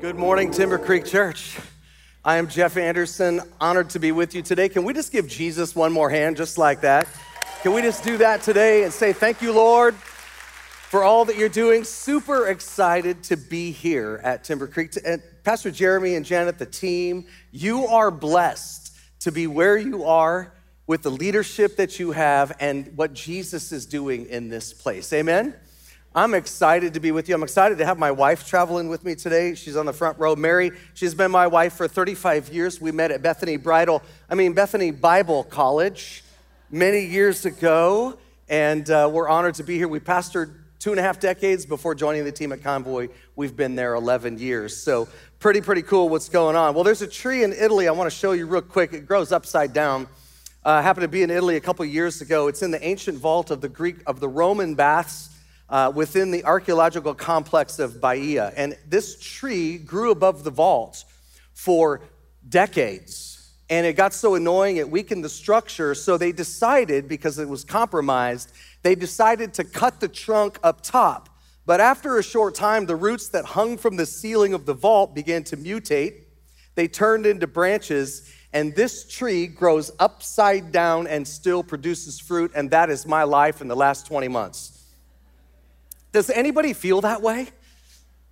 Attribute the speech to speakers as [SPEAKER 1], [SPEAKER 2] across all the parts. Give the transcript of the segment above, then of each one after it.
[SPEAKER 1] Good morning, Timber Creek Church. I am Jeff Anderson, honored to be with you today. Can we just give Jesus one more hand, just like that? Can we just do that today and say, Thank you, Lord, for all that you're doing? Super excited to be here at Timber Creek. And Pastor Jeremy and Janet, the team, you are blessed to be where you are with the leadership that you have and what Jesus is doing in this place. Amen? I'm excited to be with you. I'm excited to have my wife traveling with me today. She's on the front row. Mary, she's been my wife for 35 years. We met at Bethany Bridal, I mean, Bethany Bible College many years ago, and uh, we're honored to be here. We pastored two and a half decades before joining the team at Convoy. We've been there 11 years. So, pretty, pretty cool what's going on. Well, there's a tree in Italy I want to show you real quick. It grows upside down. Uh, happened to be in Italy a couple years ago. It's in the ancient vault of the Greek of the Roman baths uh, within the archaeological complex of Baia. And this tree grew above the vault for decades. And it got so annoying, it weakened the structure. So they decided, because it was compromised, they decided to cut the trunk up top. But after a short time, the roots that hung from the ceiling of the vault began to mutate. They turned into branches and this tree grows upside down and still produces fruit, and that is my life in the last 20 months. Does anybody feel that way?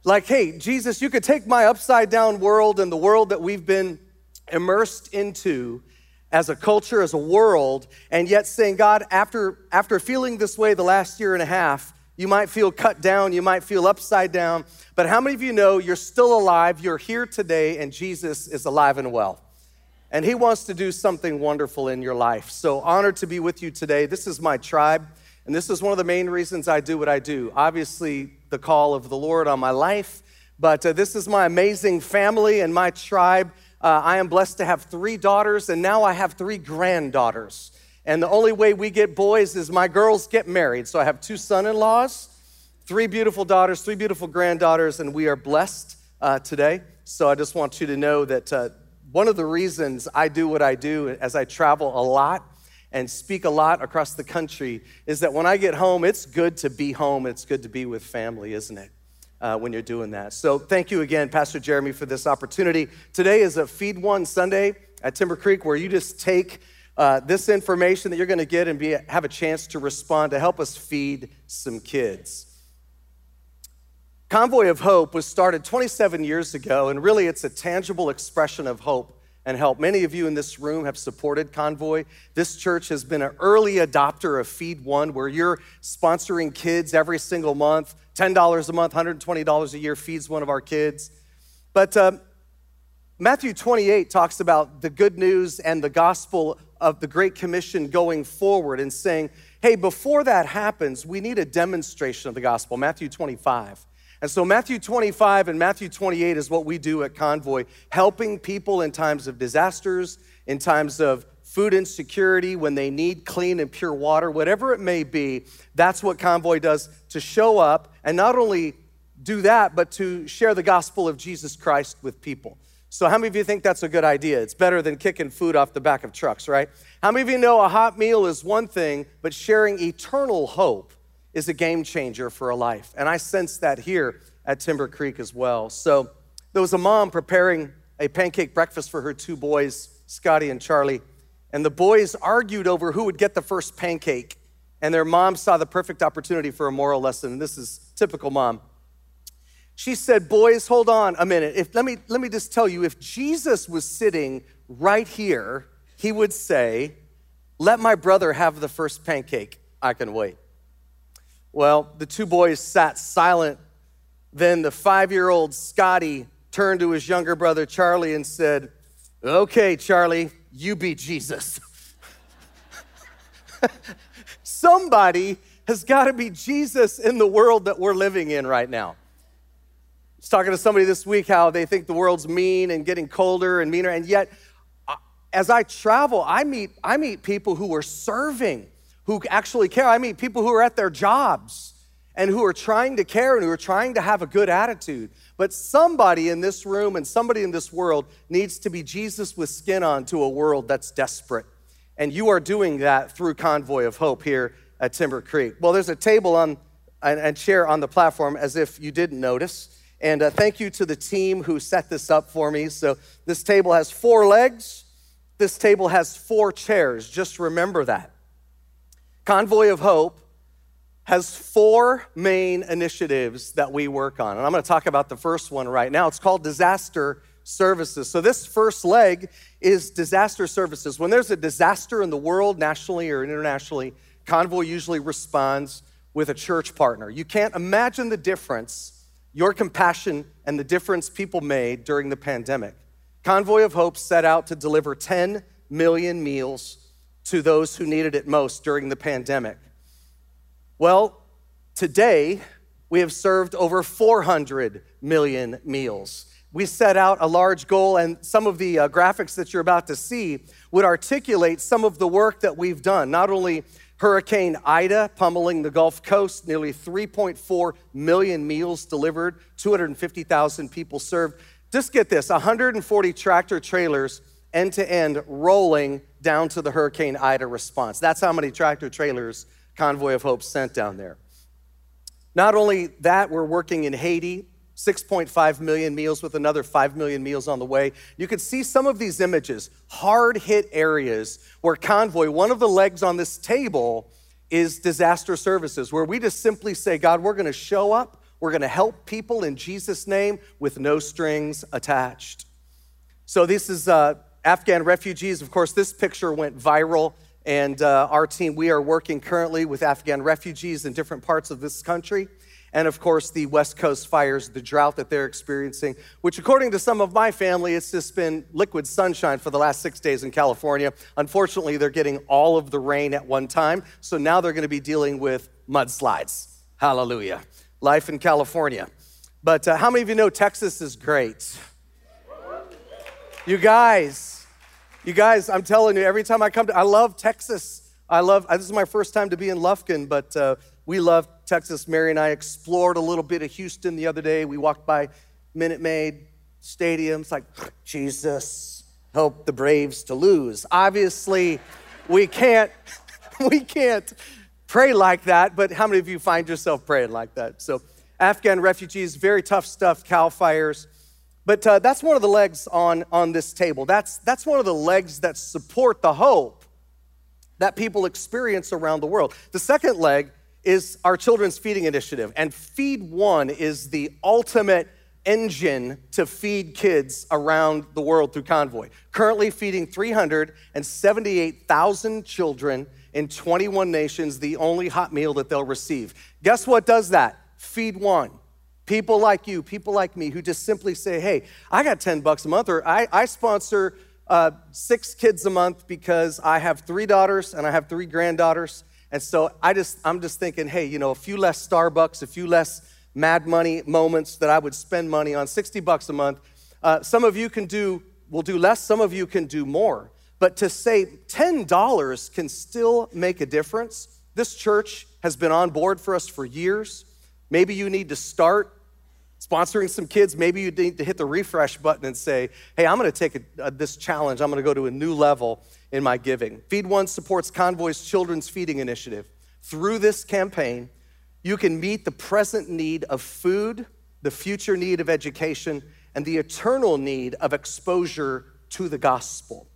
[SPEAKER 1] Like, hey, Jesus, you could take my upside down world and the world that we've been immersed into as a culture, as a world, and yet saying, God, after, after feeling this way the last year and a half, you might feel cut down, you might feel upside down, but how many of you know you're still alive, you're here today, and Jesus is alive and well? and He wants to do something wonderful in your life. So, honored to be with you today. This is my tribe, and this is one of the main reasons I do what I do. Obviously, the call of the Lord on my life, but uh, this is my amazing family and my tribe. Uh, I am blessed to have three daughters, and now I have three granddaughters. And the only way we get boys is my girls get married. So I have two son in laws, three beautiful daughters, three beautiful granddaughters, and we are blessed uh, today. So I just want you to know that uh, one of the reasons I do what I do as I travel a lot and speak a lot across the country is that when I get home, it's good to be home. It's good to be with family, isn't it? Uh, when you're doing that. So, thank you again, Pastor Jeremy, for this opportunity. Today is a Feed One Sunday at Timber Creek where you just take uh, this information that you're going to get and be, have a chance to respond to help us feed some kids. Convoy of Hope was started 27 years ago, and really it's a tangible expression of hope and help. Many of you in this room have supported Convoy. This church has been an early adopter of Feed One, where you're sponsoring kids every single month. $10 a month, $120 a year feeds one of our kids. But um, Matthew 28 talks about the good news and the gospel of the Great Commission going forward and saying, hey, before that happens, we need a demonstration of the gospel. Matthew 25. And so, Matthew 25 and Matthew 28 is what we do at Convoy, helping people in times of disasters, in times of food insecurity, when they need clean and pure water, whatever it may be. That's what Convoy does to show up and not only do that, but to share the gospel of Jesus Christ with people. So, how many of you think that's a good idea? It's better than kicking food off the back of trucks, right? How many of you know a hot meal is one thing, but sharing eternal hope is a game changer for a life. And I sense that here at Timber Creek as well. So there was a mom preparing a pancake breakfast for her two boys, Scotty and Charlie. And the boys argued over who would get the first pancake. And their mom saw the perfect opportunity for a moral lesson. This is typical mom. She said, Boys, hold on a minute. If, let, me, let me just tell you if Jesus was sitting right here, he would say, Let my brother have the first pancake. I can wait. Well, the two boys sat silent. Then the five year old Scotty turned to his younger brother Charlie and said, Okay, Charlie, you be Jesus. Somebody has got to be Jesus in the world that we're living in right now. I was talking to somebody this week how they think the world's mean and getting colder and meaner, and yet, uh, as I travel, I meet, I meet people who are serving who actually care. I mean, people who are at their jobs and who are trying to care and who are trying to have a good attitude. But somebody in this room and somebody in this world needs to be Jesus with skin on to a world that's desperate. And you are doing that through Convoy of Hope here at Timber Creek. Well, there's a table on and chair on the platform as if you didn't notice. And uh, thank you to the team who set this up for me. So, this table has four legs, this table has four chairs. Just remember that. Convoy of Hope has four main initiatives that we work on. And I'm going to talk about the first one right now. It's called Disaster Services. So, this first leg is disaster services. When there's a disaster in the world, nationally or internationally, Convoy usually responds with a church partner. You can't imagine the difference, your compassion, and the difference people made during the pandemic. Convoy of Hope set out to deliver 10 million meals to those who needed it most during the pandemic. Well, today we have served over 400 million meals. We set out a large goal, and some of the uh, graphics that you're about to see would articulate some of the work that we've done, not only Hurricane Ida pummeling the Gulf Coast, nearly 3.4 million meals delivered, 250,000 people served. Just get this 140 tractor trailers end to end rolling down to the Hurricane Ida response. That's how many tractor trailers Convoy of Hope sent down there. Not only that, we're working in Haiti, 6.5 million meals with another 5 million meals on the way. You can see some of these images, hard hit areas where Convoy, one of the legs on this table, is disaster services, where we just simply say, God, we're gonna show up, we're gonna help people in Jesus' name with no strings attached. So, this is uh, Afghan refugees. Of course, this picture went viral, and uh, our team, we are working currently with Afghan refugees in different parts of this country and of course the West Coast fires, the drought that they're experiencing, which according to some of my family, it's just been liquid sunshine for the last six days in California. Unfortunately, they're getting all of the rain at one time, so now they're gonna be dealing with mudslides. Hallelujah. Life in California. But uh, how many of you know Texas is great? You guys, you guys, I'm telling you, every time I come to, I love Texas. I love, this is my first time to be in Lufkin, but uh, we love Texas. Mary and I explored a little bit of Houston the other day. We walked by Minute Maid Stadium. It's like, Jesus, help the Braves to lose. Obviously, we can't, we can't pray like that, but how many of you find yourself praying like that? So, Afghan refugees, very tough stuff, Cal fires. But uh, that's one of the legs on, on this table. That's, that's one of the legs that support the hope that people experience around the world. The second leg is our children's feeding initiative. And Feed One is the ultimate engine to feed kids around the world through Convoy. Currently feeding 378,000 children in 21 nations, the only hot meal that they'll receive. Guess what does that? Feed One. People like you, people like me, who just simply say, hey, I got 10 bucks a month, or I, I sponsor uh, six kids a month because I have three daughters and I have three granddaughters and so I just, I'm just thinking, hey, you know, a few less Starbucks, a few less mad money moments that I would spend money on, 60 bucks a month. Uh, some of you can do, will do less, some of you can do more. But to say $10 can still make a difference, this church has been on board for us for years. Maybe you need to start sponsoring some kids. Maybe you need to hit the refresh button and say, hey, I'm going to take a, a, this challenge, I'm going to go to a new level in my giving. Feed One supports Convoy's Children's Feeding Initiative. Through this campaign, you can meet the present need of food, the future need of education, and the eternal need of exposure to the gospel.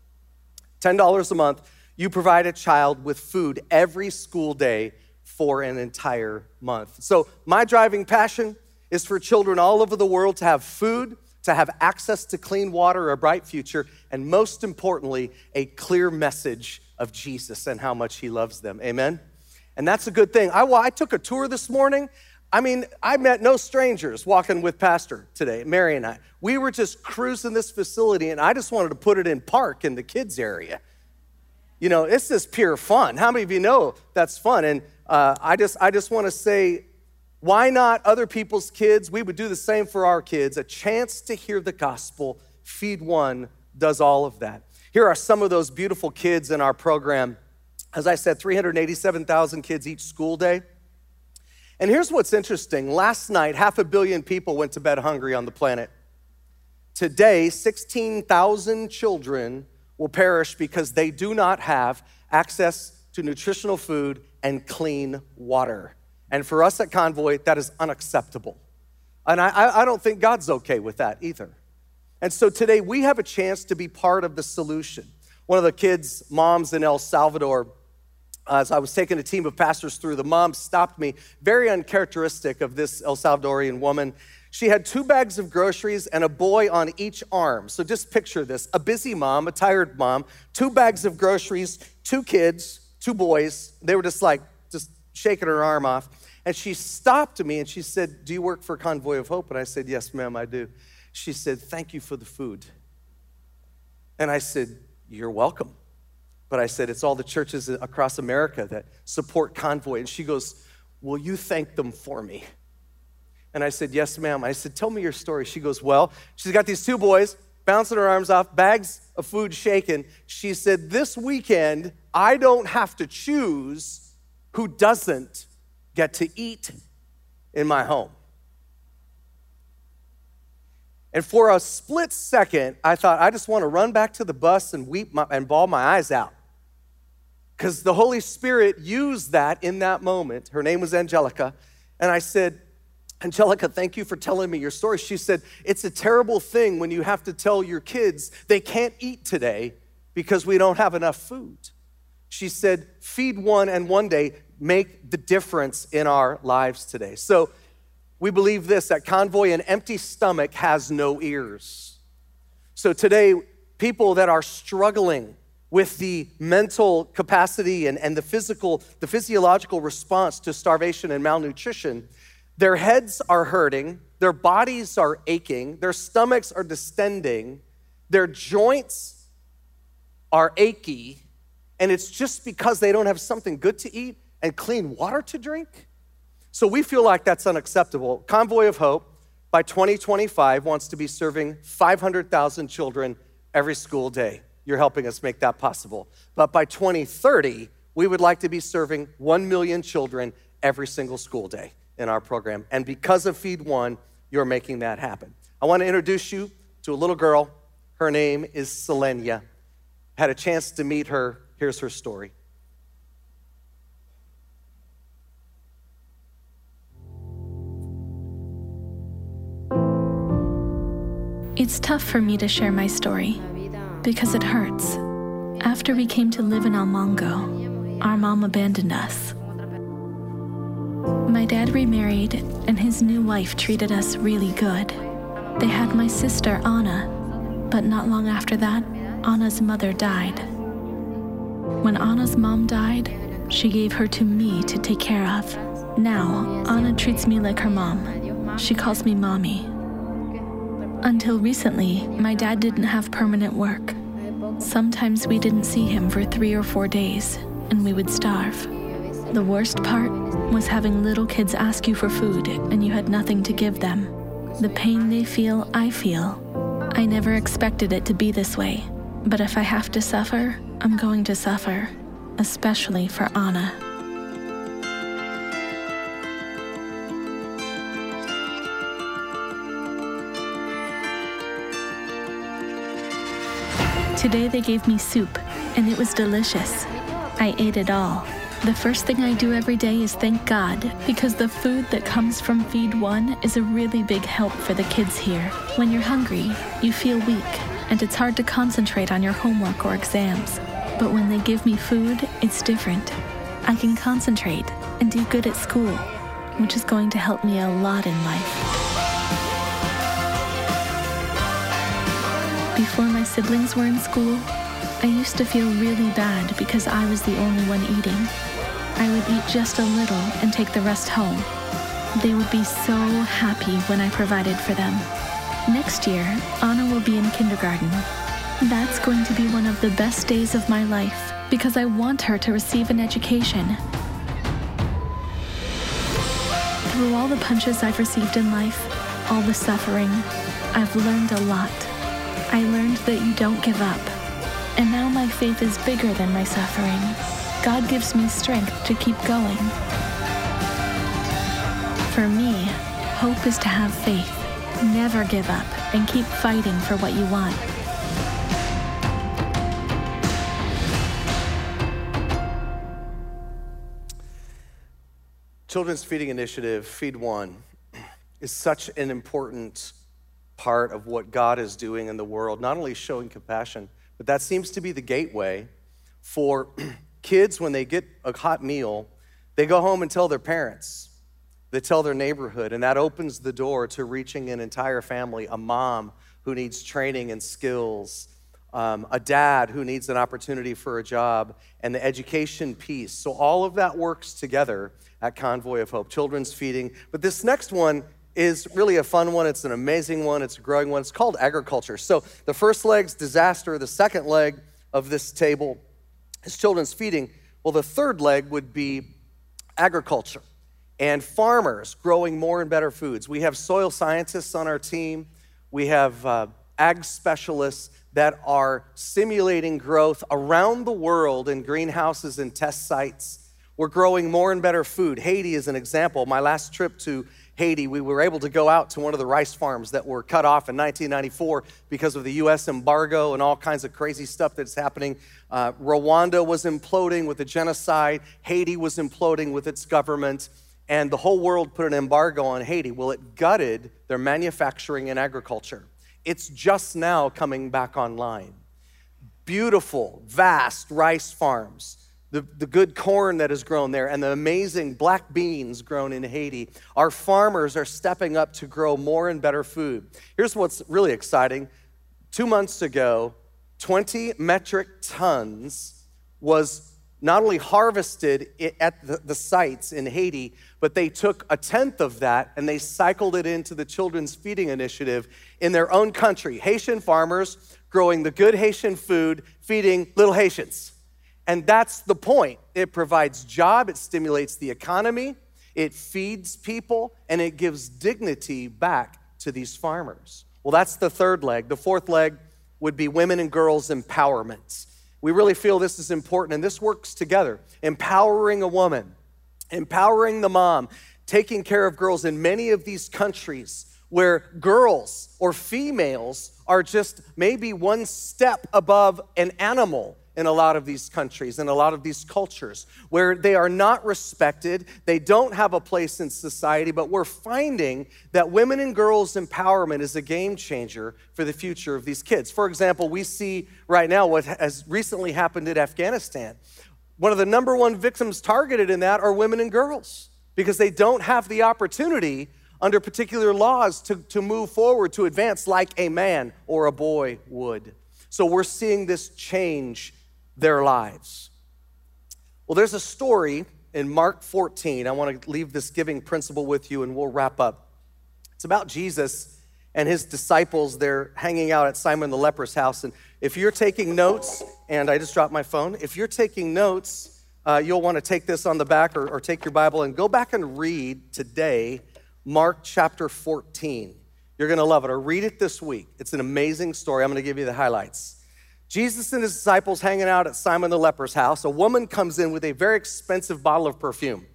[SPEAKER 1] $10 a month, you provide a child with food every school day for an entire month. So, my driving passion is for children all over the world to have food to have access to clean water, a bright future, and most importantly, a clear message of Jesus and how much he loves them. Amen? And that's a good thing. I, I took a tour this morning. I mean, I met no strangers walking with Pastor today, Mary and I. We were just cruising this facility, and I just wanted to put it in park in the kids' area. You know, it's just pure fun. How many of you know that's fun? And uh, I just, I just want to say why not other people's kids? We would do the same for our kids. A chance to hear the gospel. Feed One does all of that. Here are some of those beautiful kids in our program. As I said, 387,000 kids each school day. And here's what's interesting last night, half a billion people went to bed hungry on the planet. Today, 16,000 children will perish because they do not have access to nutritional food and clean water. And for us at Convoy, that is unacceptable. And I, I don't think God's okay with that either. And so today we have a chance to be part of the solution. One of the kids' moms in El Salvador, uh, as I was taking a team of pastors through, the mom stopped me, very uncharacteristic of this El Salvadorian woman. She had two bags of groceries and a boy on each arm. So just picture this a busy mom, a tired mom, two bags of groceries, two kids, two boys. They were just like, shaking her arm off. And she stopped me and she said, Do you work for Convoy of Hope? And I said, Yes, ma'am, I do. She said, Thank you for the food. And I said, You're welcome. But I said, It's all the churches across America that support Convoy. And she goes, Will you thank them for me? And I said, Yes, ma'am. I said, Tell me your story. She goes, Well, she's got these two boys bouncing her arms off, bags of food shaken. She said, This weekend, I don't have to choose who doesn't get to eat in my home. And for a split second, I thought, I just want to run back to the bus and weep my, and bawl my eyes out. Because the Holy Spirit used that in that moment. Her name was Angelica. And I said, Angelica, thank you for telling me your story. She said, It's a terrible thing when you have to tell your kids they can't eat today because we don't have enough food. She said, Feed one, and one day make the difference in our lives today. So we believe this that convoy, an empty stomach has no ears. So today, people that are struggling with the mental capacity and, and the physical, the physiological response to starvation and malnutrition, their heads are hurting, their bodies are aching, their stomachs are distending, their joints are achy, and it's just because they don't have something good to eat and clean water to drink? So we feel like that's unacceptable. Convoy of Hope by 2025 wants to be serving 500,000 children every school day. You're helping us make that possible. But by 2030, we would like to be serving 1 million children every single school day in our program. And because of Feed One, you're making that happen. I want to introduce you to a little girl. Her name is Selenia. Had a chance to meet her. Here's her story.
[SPEAKER 2] It's tough for me to share my story because it hurts. After we came to live in Almongo, our mom abandoned us. My dad remarried, and his new wife treated us really good. They had my sister, Anna, but not long after that, Anna's mother died. When Anna's mom died, she gave her to me to take care of. Now, Anna treats me like her mom. She calls me mommy. Until recently, my dad didn't have permanent work. Sometimes we didn't see him for three or four days, and we would starve. The worst part was having little kids ask you for food and you had nothing to give them. The pain they feel, I feel. I never expected it to be this way, but if I have to suffer, I'm going to suffer, especially for Anna. Today they gave me soup, and it was delicious. I ate it all. The first thing I do every day is thank God, because the food that comes from Feed One is a really big help for the kids here. When you're hungry, you feel weak, and it's hard to concentrate on your homework or exams. But when they give me food, it's different. I can concentrate and do good at school, which is going to help me a lot in life. Before my siblings were in school, I used to feel really bad because I was the only one eating. I would eat just a little and take the rest home. They would be so happy when I provided for them. Next year, Anna will be in kindergarten. That's going to be one of the best days of my life because I want her to receive an education. Through all the punches I've received in life, all the suffering, I've learned a lot. I learned that you don't give up. And now my faith is bigger than my suffering. God gives me strength to keep going. For me, hope is to have faith, never give up, and keep fighting for what you want.
[SPEAKER 1] Children's Feeding Initiative, Feed One, is such an important part of what God is doing in the world, not only showing compassion, but that seems to be the gateway for kids when they get a hot meal, they go home and tell their parents, they tell their neighborhood, and that opens the door to reaching an entire family, a mom who needs training and skills, um, a dad who needs an opportunity for a job, and the education piece. So all of that works together at Convoy of Hope, children's feeding. But this next one is really a fun one. It's an amazing one. It's a growing one. It's called agriculture. So the first leg's disaster. The second leg of this table is children's feeding. Well, the third leg would be agriculture and farmers growing more and better foods. We have soil scientists on our team. We have uh, ag specialists that are simulating growth around the world in greenhouses and test sites. We're growing more and better food. Haiti is an example. My last trip to Haiti, we were able to go out to one of the rice farms that were cut off in 1994 because of the US embargo and all kinds of crazy stuff that's happening. Uh, Rwanda was imploding with the genocide, Haiti was imploding with its government, and the whole world put an embargo on Haiti. Well, it gutted their manufacturing and agriculture. It's just now coming back online. Beautiful, vast rice farms the, the good corn that is grown there and the amazing black beans grown in Haiti. Our farmers are stepping up to grow more and better food. Here's what's really exciting. Two months ago, 20 metric tons was not only harvested at the, the, sites in Haiti, but they took a tenth of that and they cycled it into the Children's Feeding Initiative in their own country. Haitian farmers growing the good Haitian food, feeding little Haitians. And that's the point. It provides job, it stimulates the economy, it feeds people, and it gives dignity back to these farmers. Well, that's the third leg. The fourth leg would be women and girls empowerment. We really feel this is important, and this works together. Empowering a woman, empowering the mom, taking care of girls in many of these countries where girls or females are just maybe one step above an animal in a lot of these countries, in a lot of these cultures, where they are not respected, they don't have a place in society, but we're finding that women and girls empowerment is a game changer for the future of these kids. For example, we see right now what has recently happened in Afghanistan. One of the number one victims targeted in that are women and girls because they don't have the opportunity under particular laws to, to move forward, to advance like a man or a boy would. So we're seeing this change their lives. Well, there's a story in Mark 14. I want to leave this giving principle with you and we'll wrap up. It's about Jesus and his disciples. They're hanging out at Simon the leper's house. And if you're taking notes, and I just dropped my phone, if you're taking notes, uh, you'll want to take this on the back or, or take your Bible and go back and read today Mark chapter 14. You're going to love it, or read it this week. It's an amazing story. I'm going to give you the highlights. Jesus and his disciples hanging out at Simon the leper's house. A woman comes in with a very expensive bottle of perfume.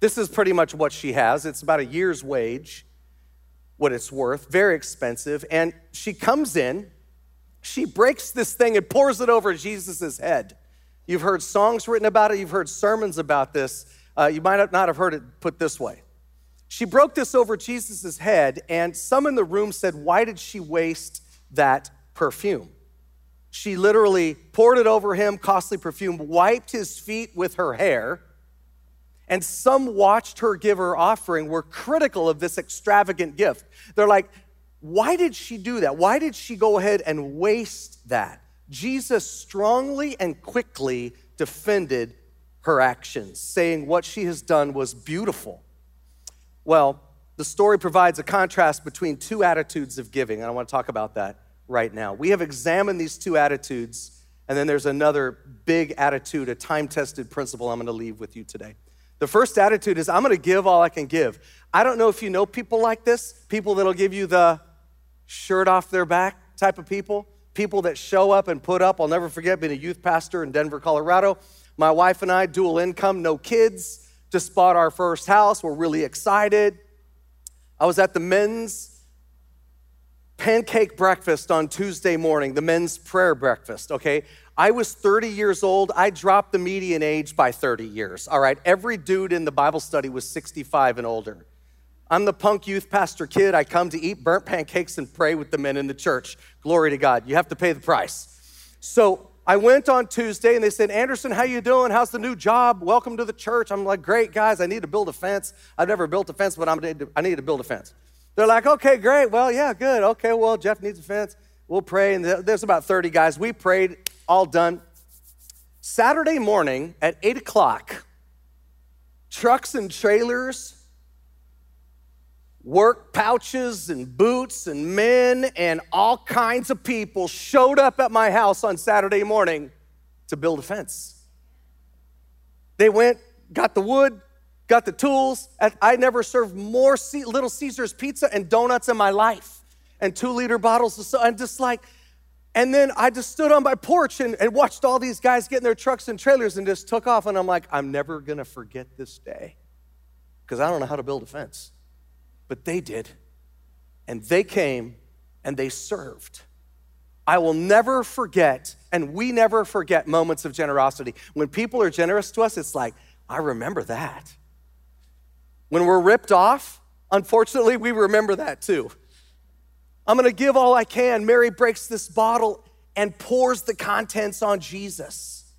[SPEAKER 1] This is pretty much what she has. It's about a year's wage, what it's worth, very expensive. And she comes in, she breaks this thing and pours it over Jesus' head. You've heard songs written about it, you've heard sermons about this. Uh, you might not have heard it put this way. She broke this over Jesus' head, and some in the room said, Why did she waste that perfume? She literally poured it over him, costly perfume, wiped his feet with her hair. And some watched her give her offering, were critical of this extravagant gift. They're like, why did she do that? Why did she go ahead and waste that? Jesus strongly and quickly defended her actions, saying what she has done was beautiful. Well, the story provides a contrast between two attitudes of giving, and I want to talk about that right now. We have examined these two attitudes, and then there's another big attitude, a time tested principle I'm gonna leave with you today. The first attitude is I'm gonna give all I can give. I don't know if you know people like this, people that'll give you the shirt off their back type of people, people that show up and put up. I'll never forget being a youth pastor in Denver, Colorado. My wife and I, dual income, no kids, just bought our first house. We're really excited. I was at the men's pancake breakfast on Tuesday morning, the men's prayer breakfast, okay? I was 30 years old. I dropped the median age by 30 years, all right? Every dude in the Bible study was 65 and older. I'm the punk youth pastor kid. I come to eat burnt pancakes and pray with the men in the church. Glory to God. You have to pay the price. So I went on Tuesday and they said, Anderson, how you doing? How's the new job? Welcome to the church. I'm like, great, guys. I need to build a fence. I've never built a fence, but I'm, I need to build a fence. They're like, okay, great. Well, yeah, good. Okay, well, Jeff needs a fence. We'll pray. And there's about 30 guys. We prayed, all done. Saturday morning at 8 o'clock, trucks and trailers work pouches and boots and men and all kinds of people showed up at my house on Saturday morning to build a fence. They went, got the wood, got the tools. I never served more Little Caesars pizza and donuts in my life and two liter bottles of soda. And just like, and then I just stood on my porch and, and watched all these guys get in their trucks and trailers and just took off. And I'm like, I'm never gonna forget this day because I don't know how to build a fence but they did. And they came and they served. I will never forget, and we never forget moments of generosity. When people are generous to us, it's like, I remember that. When we're ripped off, unfortunately, we remember that too. I'm gonna give all I can. Mary breaks this bottle and pours the contents on Jesus.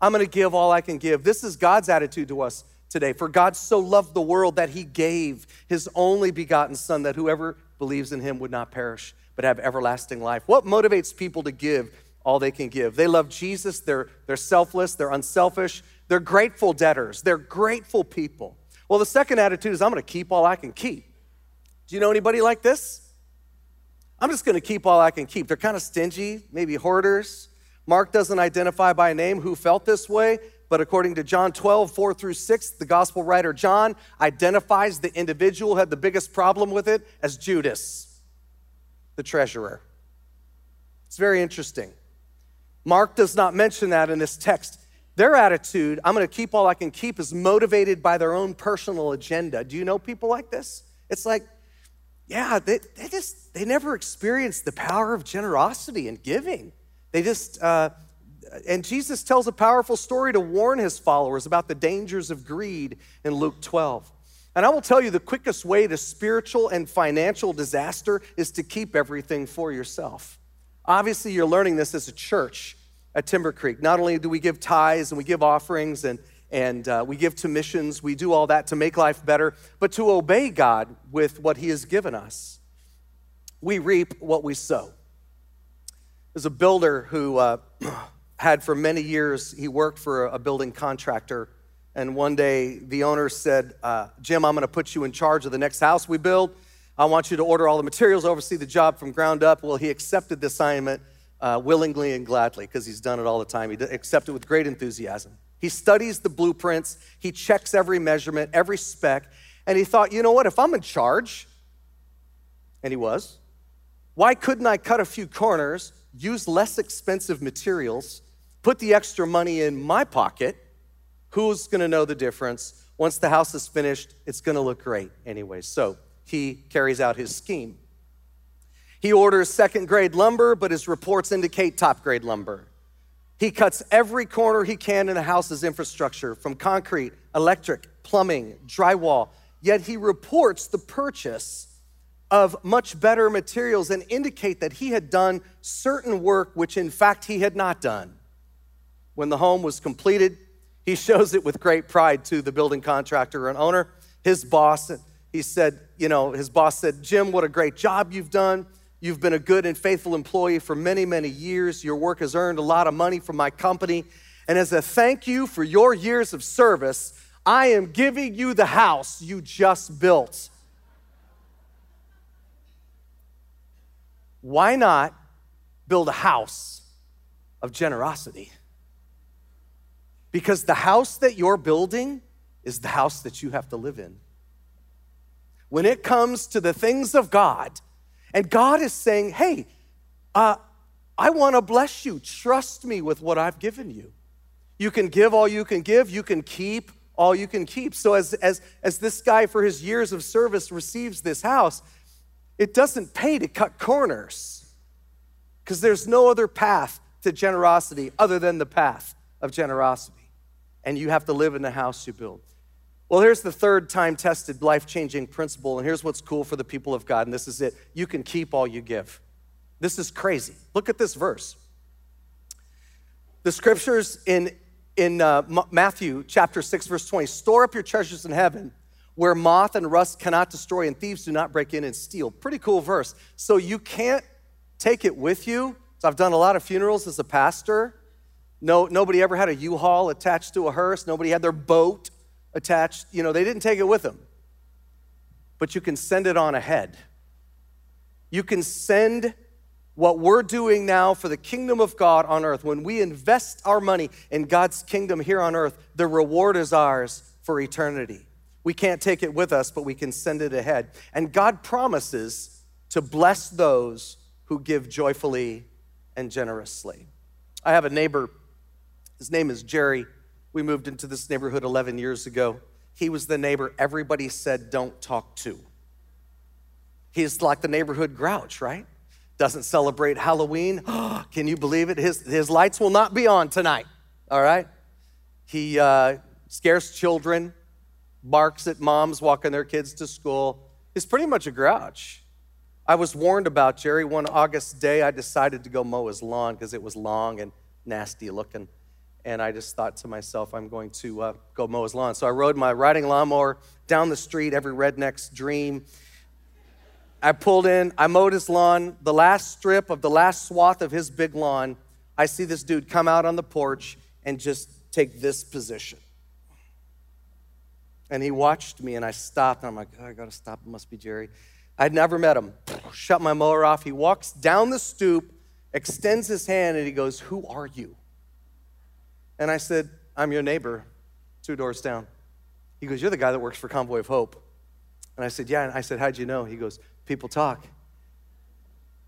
[SPEAKER 1] I'm gonna give all I can give. This is God's attitude to us today. For God so loved the world that he gave his only begotten Son, that whoever believes in him would not perish, but have everlasting life. What motivates people to give all they can give? They love Jesus, they're, they're selfless, they're unselfish, they're grateful debtors, they're grateful people. Well, the second attitude is I'm gonna keep all I can keep. Do you know anybody like this? I'm just gonna keep all I can keep. They're kind of stingy, maybe hoarders. Mark doesn't identify by name who felt this way, but according to John 12, 4 through 6, the gospel writer John identifies the individual who had the biggest problem with it as Judas, the treasurer. It's very interesting. Mark does not mention that in this text. Their attitude, I'm gonna keep all I can keep, is motivated by their own personal agenda. Do you know people like this? It's like, yeah, they, they just, they never experienced the power of generosity and giving. They just, uh, and Jesus tells a powerful story to warn his followers about the dangers of greed in Luke 12. And I will tell you the quickest way to spiritual and financial disaster is to keep everything for yourself. Obviously, you're learning this as a church at Timber Creek. Not only do we give tithes and we give offerings and, and uh, we give to missions, we do all that to make life better, but to obey God with what He has given us. We reap what we sow. There's a builder who uh, had for many years, he worked for a building contractor. And one day the owner said, uh, Jim, I'm gonna put you in charge of the next house we build. I want you to order all the materials, oversee the job from ground up. Well, he accepted the assignment uh, willingly and gladly because he's done it all the time. He accepted with great enthusiasm. He studies the blueprints, he checks every measurement, every spec, and he thought, you know what, if I'm in charge, and he was, why couldn't I cut a few corners, use less expensive materials, put the extra money in my pocket. Who's gonna know the difference? Once the house is finished, it's gonna look great anyway. So he carries out his scheme. He orders second grade lumber, but his reports indicate top grade lumber. He cuts every corner he can in the house's infrastructure from concrete, electric, plumbing, drywall, yet he reports the purchase of much better materials and indicate that he had done certain work which in fact he had not done. When the home was completed, he shows it with great pride to the building contractor and owner. His boss, he said, you know, his boss said, Jim, what a great job you've done. You've been a good and faithful employee for many, many years. Your work has earned a lot of money from my company. And as a thank you for your years of service, I am giving you the house you just built. Why not build a house of generosity? Because the house that you're building is the house that you have to live in. When it comes to the things of God, and God is saying, hey, uh, I want to bless you. Trust me with what I've given you. You can give all you can give, you can keep all you can keep. So, as, as, as this guy, for his years of service, receives this house, it doesn't pay to cut corners because there's no other path to generosity other than the path of generosity and you have to live in the house you build. Well, here's the third time tested life changing principle, and here's what's cool for the people of God, and this is it. You can keep all you give. This is crazy. Look at this verse. The scriptures in, in uh, Matthew chapter 6, verse 20 store up your treasures in heaven where moth and rust cannot destroy and thieves do not break in and steal. Pretty cool verse. So you can't take it with you. So I've done a lot of funerals as a pastor. No, nobody ever had a U-Haul attached to a hearse. Nobody had their boat attached. You know, they didn't take it with them. But you can send it on ahead. You can send what we're doing now for the kingdom of God on earth. When we invest our money in God's kingdom here on earth, the reward is ours for eternity. We can't take it with us, but we can send it ahead. And God promises to bless those who give joyfully and generously. I have a neighbor, his name is Jerry. We moved into this neighborhood 11 years ago. He was the neighbor everybody said don't talk to. He's like the neighborhood grouch, right? Doesn't celebrate Halloween. Can you believe it? His, his lights will not be on tonight, all right? He uh, scares children, barks at moms walking their kids to school. He's pretty much a grouch. I was warned about Jerry one August day. I decided to go mow his lawn because it was long and nasty looking. And I just thought to myself, I'm going to uh, go mow his lawn. So I rode my riding lawnmower down the street, every redneck's dream. I pulled in, I mowed his lawn. The last strip of the last swath of his big lawn, I see this dude come out on the porch and just take this position. And he watched me, and I stopped, and I'm like, oh, I gotta stop. It must be Jerry. I'd never met him. Shut my mower off. He walks down the stoop, extends his hand, and he goes, Who are you? And I said, I'm your neighbor, two doors down. He goes, You're the guy that works for Convoy of Hope. And I said, Yeah. And I said, How'd you know? He goes, People talk.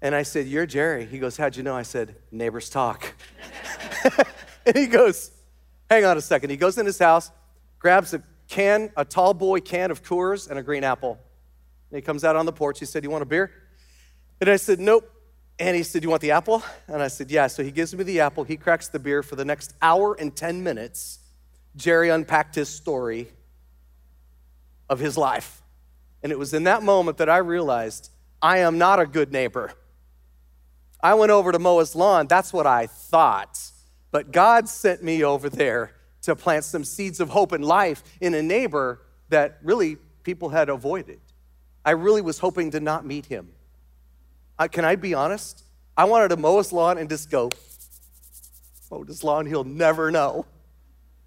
[SPEAKER 1] And I said, You're Jerry. He goes, How'd you know? I said, Neighbors talk. and he goes, Hang on a second. He goes in his house, grabs a can, a tall boy can of Coors and a green apple. And he comes out on the porch. He said, You want a beer? And I said, Nope. And he said, Do You want the apple? And I said, Yeah. So he gives me the apple. He cracks the beer for the next hour and 10 minutes. Jerry unpacked his story of his life. And it was in that moment that I realized I am not a good neighbor. I went over to mow his lawn. That's what I thought. But God sent me over there to plant some seeds of hope and life in a neighbor that really people had avoided. I really was hoping to not meet him. I, can I be honest? I wanted to mow his lawn and just go, oh, mow his lawn, he'll never know.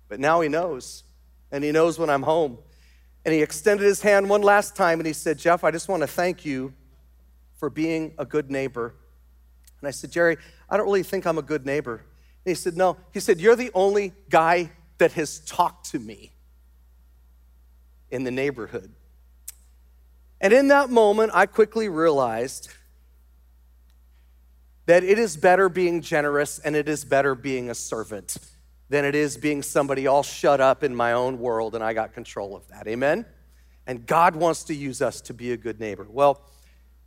[SPEAKER 1] But now he knows, and he knows when I'm home. And he extended his hand one last time and he said, Jeff, I just want to thank you for being a good neighbor. And I said, Jerry, I don't really think I'm a good neighbor. And he said, No. He said, You're the only guy that has talked to me in the neighborhood. And in that moment, I quickly realized that it is better being generous and it is better being a servant than it is being somebody all shut up in my own world and I got control of that. Amen? And God wants to use us to be a good neighbor. Well,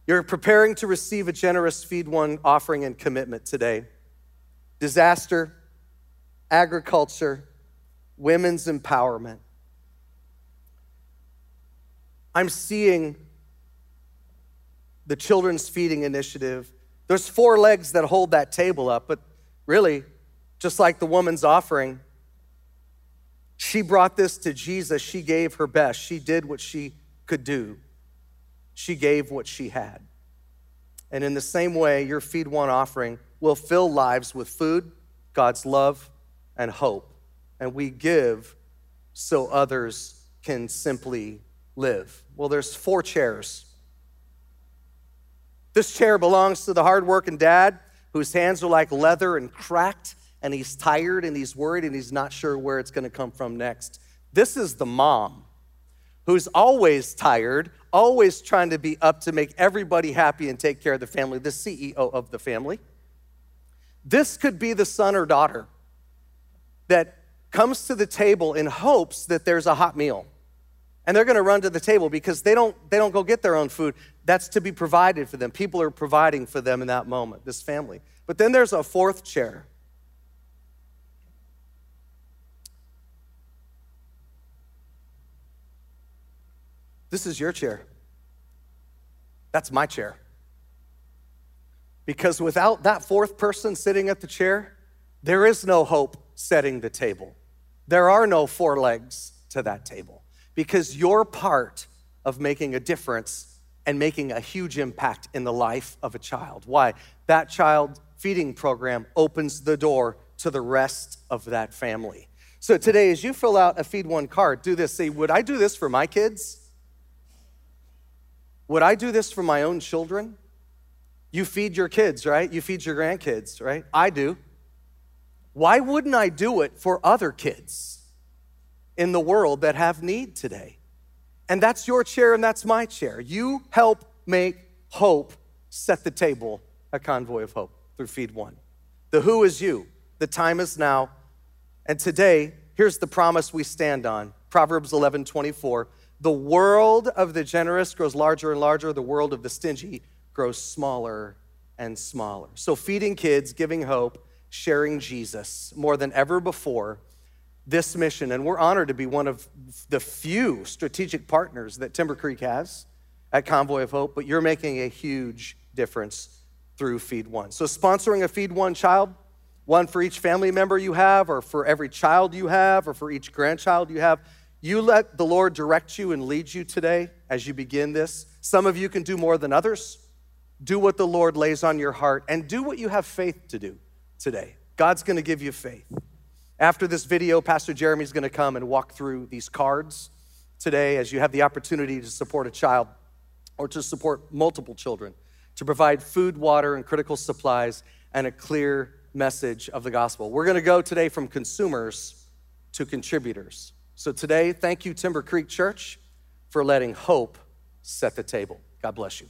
[SPEAKER 1] you're preparing to receive a generous Feed One offering and commitment today. Disaster, agriculture, women's empowerment. I'm seeing the Children's Feeding Initiative. There's four legs that hold that table up, but really, just like the woman's offering, she brought this to Jesus. She gave her best. She did what she could do. She gave what she had. And in the same way, your Feed One offering will fill lives with food, God's love, and hope. And we give so others can simply live. Well, there's four chairs this chair belongs to the hardworking dad whose hands are like leather and cracked, and he's tired and he's worried and he's not sure where it's going to come from next. This is the mom who's always tired, always trying to be up to make everybody happy and take care of the family, the CEO of the family. This could be the son or daughter that comes to the table in hopes that there's a hot meal and they're going to run to the table because they don't they don't go get their own food that's to be provided for them people are providing for them in that moment this family but then there's a fourth chair This is your chair. That's my chair. Because without that fourth person sitting at the chair, there is no hope setting the table. There are no four legs to that table because you're part of making a difference and making a huge impact in the life of a child. Why? That child feeding program opens the door to the rest of that family. So today, as you fill out a Feed One card, do this. Say, would I do this for my kids? Would I do this for my own children? You feed your kids, right? You feed your grandkids, right? I do. Why wouldn't I do it for other kids in the world that have need today? And that's your chair and that's my chair. You help make hope set the table a Convoy of Hope through Feed One. The who is you. The time is now. And today, here's the promise we stand on Proverbs 11 24. The world of the generous grows larger and larger, the world of the stingy grows smaller and smaller. So, feeding kids, giving hope, sharing Jesus more than ever before, this mission, and we're honored to be one of the few strategic partners that Timber Creek has at Convoy of Hope, but you're making a huge difference through Feed One. So, sponsoring a Feed One child, one for each family member you have, or for every child you have, or for each grandchild you have. You let the Lord direct you and lead you today as you begin this. Some of you can do more than others. Do what the Lord lays on your heart and do what you have faith to do today. God's gonna give you faith. After this video, Pastor Jeremy's gonna come and walk through these cards today as you have the opportunity to support a child or to support multiple children, to provide food, water, and critical supplies and a clear message of the gospel. We're going to go today from consumers to contributors. So today, thank you, Timber Creek Church, for letting hope set the table. God bless you.